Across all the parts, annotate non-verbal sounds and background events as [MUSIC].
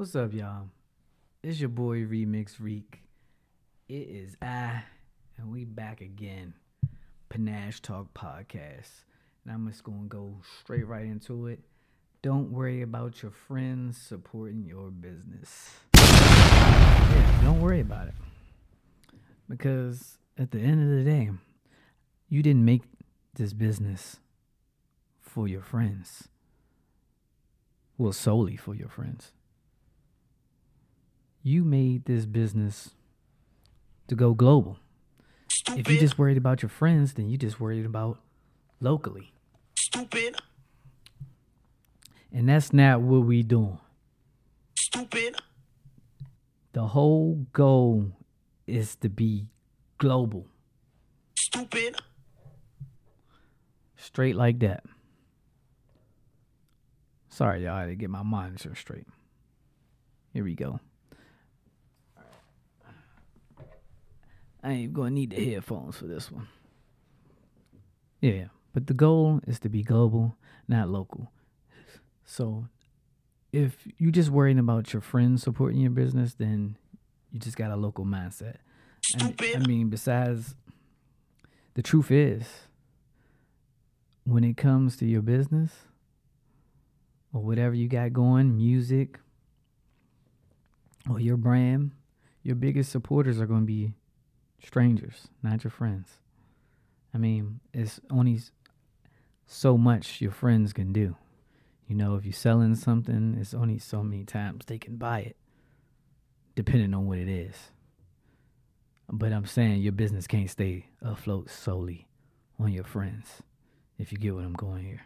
What's up, y'all? It's your boy Remix Reek. It is I, and we back again. Panache Talk Podcast. And I'm just gonna go straight right into it. Don't worry about your friends supporting your business. Yeah, don't worry about it. Because at the end of the day, you didn't make this business for your friends. Well, solely for your friends. You made this business to go global. If you're just worried about your friends, then you're just worried about locally. Stupid. And that's not what we doing. Stupid. The whole goal is to be global. Stupid. Straight like that. Sorry, y'all, I had to get my monitor straight. Here we go. I ain't gonna need the headphones for this one. Yeah, but the goal is to be global, not local. So if you're just worrying about your friends supporting your business, then you just got a local mindset. I I mean, besides, the truth is, when it comes to your business or whatever you got going, music or your brand, your biggest supporters are going to be strangers, not your friends. I mean, it's only so much your friends can do. You know, if you're selling something, it's only so many times they can buy it, depending on what it is. But I'm saying your business can't stay afloat solely on your friends, if you get what I'm going here.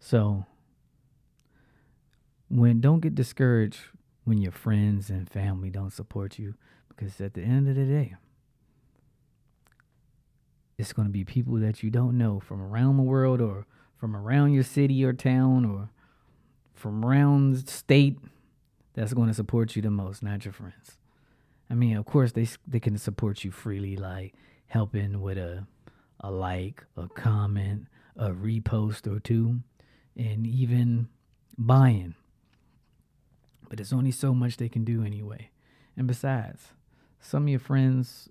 So, when don't get discouraged when your friends and family don't support you, because at the end of the day, it's going to be people that you don't know from around the world or from around your city or town or from around state that's going to support you the most, not your friends. I mean, of course they they can support you freely, like helping with a a like, a comment, a repost or two, and even buying. But it's only so much they can do anyway. And besides, some of your friends,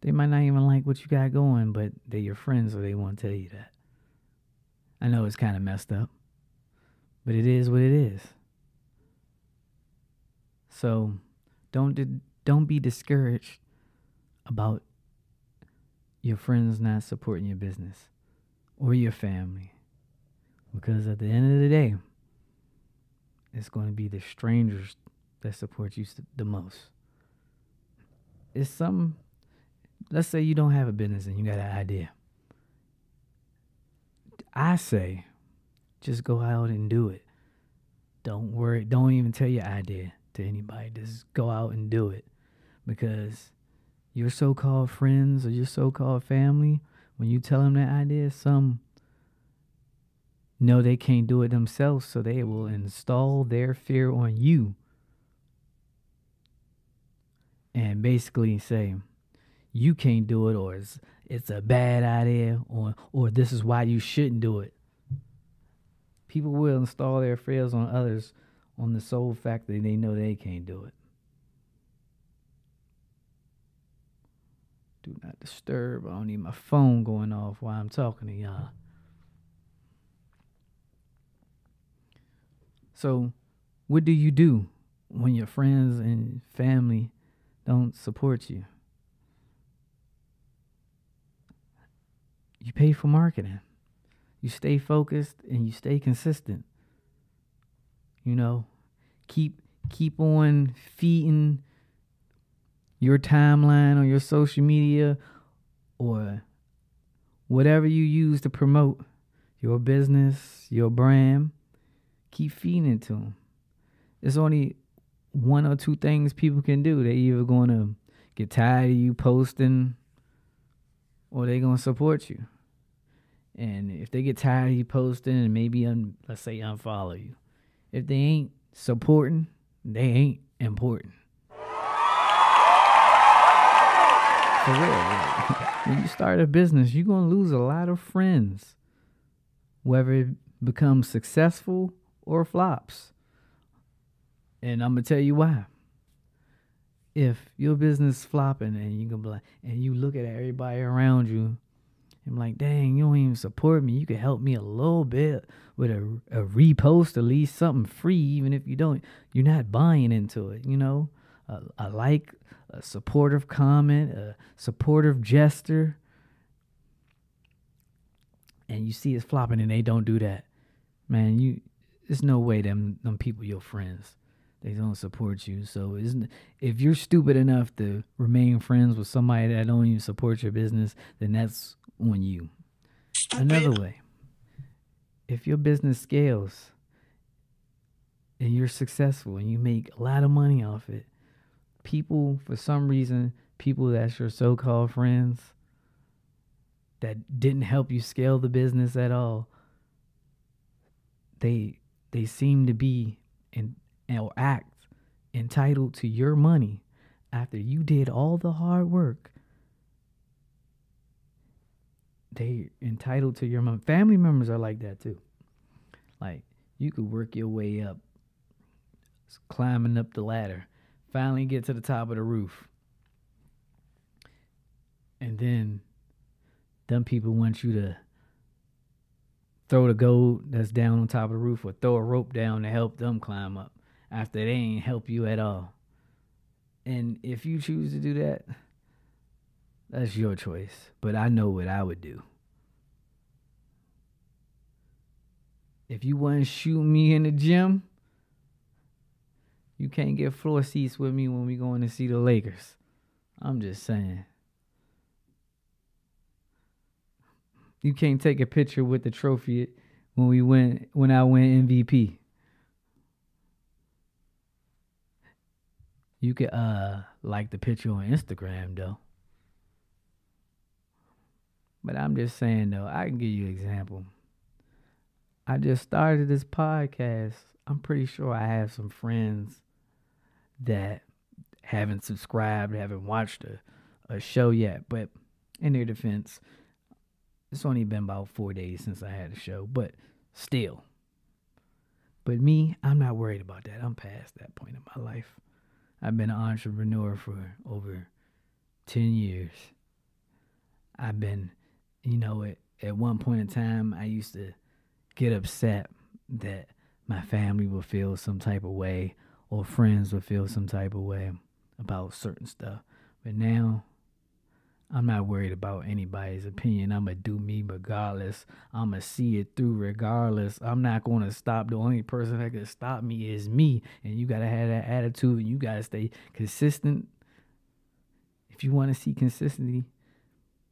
they might not even like what you got going, but they're your friends, so they won't tell you that. I know it's kind of messed up, but it is what it is. So don't don't be discouraged about your friends not supporting your business or your family, because at the end of the day, it's going to be the strangers that support you the most. It's some. Let's say you don't have a business and you got an idea. I say, just go out and do it. Don't worry. Don't even tell your idea to anybody. Just go out and do it. Because your so called friends or your so called family, when you tell them that idea, some know they can't do it themselves, so they will install their fear on you and basically say, you can't do it or it's, it's a bad idea or or this is why you shouldn't do it. People will install their fears on others on the sole fact that they know they can't do it. Do not disturb. I don't need my phone going off while I'm talking to y'all. So, what do you do when your friends and family don't support you? You pay for marketing. You stay focused and you stay consistent. You know, keep keep on feeding your timeline on your social media or whatever you use to promote your business, your brand. Keep feeding it to them. There's only one or two things people can do. They either going to get tired of you posting or they going to support you. And if they get tired of you posting and maybe, un, let's say, unfollow you, if they ain't supporting, they ain't important. For real. [LAUGHS] when you start a business, you're going to lose a lot of friends, whether it becomes successful or flops. And I'm gonna tell you why. If your business is flopping and you can like, and you look at everybody around you, I'm like, dang, you don't even support me. You can help me a little bit with a, a repost, at least something free, even if you don't. You're not buying into it, you know. A, a like, a supportive comment, a supportive gesture, and you see it's flopping, and they don't do that. Man, you there's no way them them people your friends they don't support you. So isn't if you're stupid enough to remain friends with somebody that don't even support your business, then that's on you. Another way, if your business scales and you're successful and you make a lot of money off it, people for some reason, people that's your so-called friends that didn't help you scale the business at all, they they seem to be in or act entitled to your money after you did all the hard work. They entitled to your money. Family members are like that too. Like you could work your way up, climbing up the ladder, finally get to the top of the roof, and then them people want you to throw the gold that's down on top of the roof or throw a rope down to help them climb up after they ain't help you at all. And if you choose to do that, that's your choice. But I know what I would do. If you want to shoot me in the gym, you can't get floor seats with me when we going to see the Lakers. I'm just saying. You can't take a picture with the trophy when we went when I went MVP. You could uh like the picture on Instagram though. But I'm just saying though, I can give you an example. I just started this podcast. I'm pretty sure I have some friends that haven't subscribed, haven't watched a, a show yet. But in their defense, it's only been about four days since I had a show, but still. But me, I'm not worried about that. I'm past that point in my life. I've been an entrepreneur for over 10 years. I've been, you know, at, at one point in time, I used to get upset that my family would feel some type of way or friends would feel some type of way about certain stuff. But now I'm not worried about anybody's opinion. I'm going to do me regardless. I'm going to see it through regardless. I'm not going to stop. The only person that can stop me is me. And you got to have that attitude and you got to stay consistent. If you want to see consistency,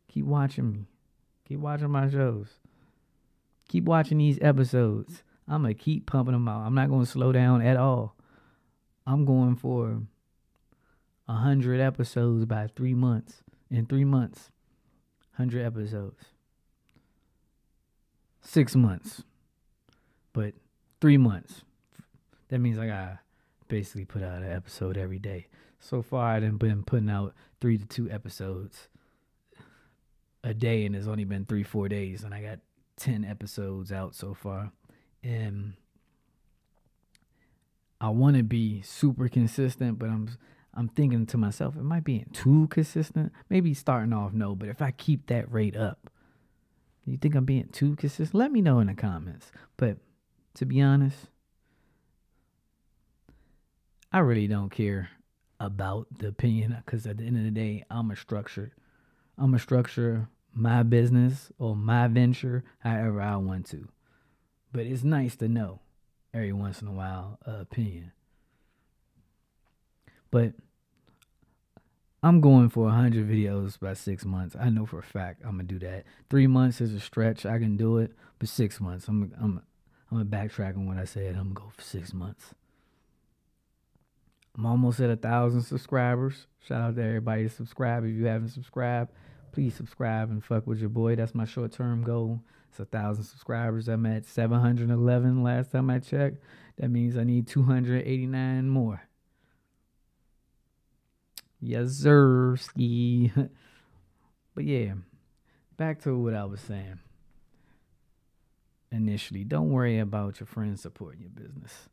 keep watching me. Keep watching my shows. Keep watching these episodes. I'm going to keep pumping them out. I'm not going to slow down at all. I'm going for 100 episodes by three months in three months, 100 episodes. Six months, but three months. That means I got basically put out an episode every day. So far, I've been putting out three to two episodes a day, and it's only been three, four days, and I got 10 episodes out so far. And I want to be super consistent, but I'm I'm thinking to myself, am I being too consistent? Maybe starting off, no, but if I keep that rate up, you think I'm being too consistent? Let me know in the comments. But to be honest, I really don't care about the opinion because at the end of the day, I'm a structure. I'm a structure my business or my venture however I want to. But it's nice to know every once in a while uh, opinion. But I'm going for 100 videos by six months. I know for a fact I'm gonna do that. Three months is a stretch. I can do it, but six months. I'm I'm I'm gonna backtrack on what I said. I'm gonna go for six months. I'm almost at a thousand subscribers. Shout out to everybody to subscribe. If you haven't subscribed, please subscribe and fuck with your boy. That's my short term goal. It's a thousand subscribers. I'm at 711 last time I checked. That means I need 289 more. Yes, [LAUGHS] but yeah, back to what I was saying. initially. Don't worry about your friends supporting your business.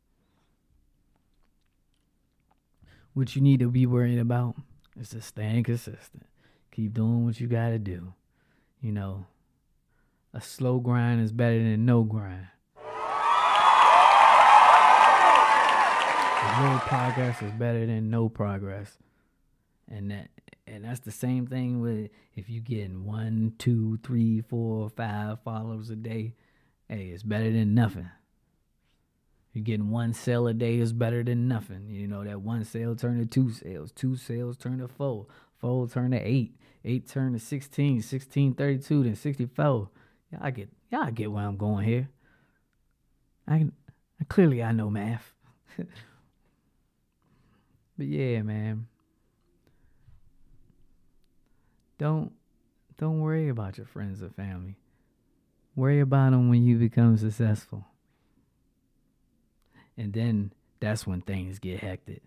What you need to be worrying about is staying consistent. Keep doing what you got to do. You know, a slow grind is better than no grind. Little progress is better than no progress. And that and that's the same thing with if you getting one, two, three, four, five followers a day. Hey, it's better than nothing. You're getting one sale a day is better than nothing. You know that one sale turn to two sales, two sales turn to four, four turn to eight, eight turn to 16, 16 32, then 64. Y'all get y'all get where I'm going here. I, I clearly I know math. [LAUGHS] but yeah, man. Don't don't worry about your friends or family. Worry about them when you become successful. And then that's when things get hectic.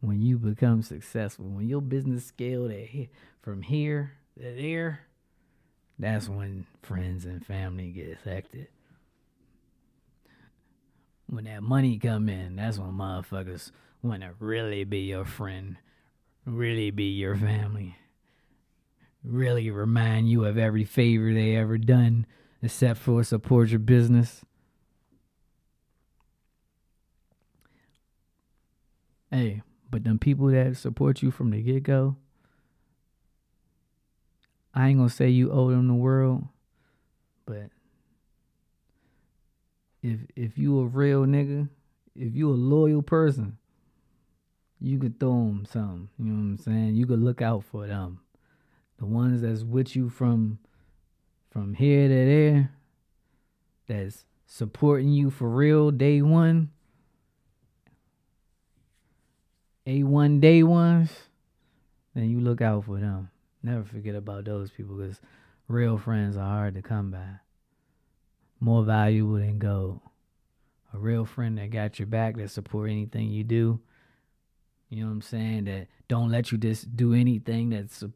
When you become successful, when your business scaled from here to there, that's when friends and family get affected. When that money come in, that's when motherfuckers want to really be your friend, really be your family, really remind you of every favor they ever done, except for support your business. Hey, but them people that support you from the get go, I ain't gonna say you owe them the world, but if if you a real nigga, if you a loyal person, you could throw them something. You know what I'm saying? You could look out for them. The ones that's with you from from here to there, that's supporting you for real day one. A1 day ones, then you look out for them. Never forget about those people because real friends are hard to come by. More valuable than gold. A real friend that got your back, that support anything you do. You know what I'm saying? That don't let you just do anything that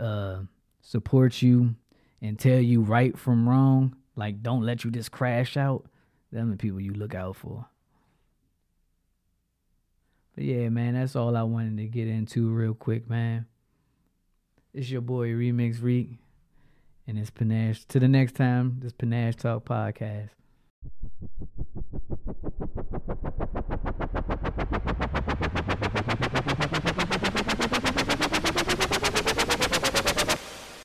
uh, supports you and tell you right from wrong. Like don't let you just crash out. Them the people you look out for. But yeah, man, that's all I wanted to get into real quick, man. It's your boy Remix Reek, and it's Panache. To the next time, this Panache Talk podcast.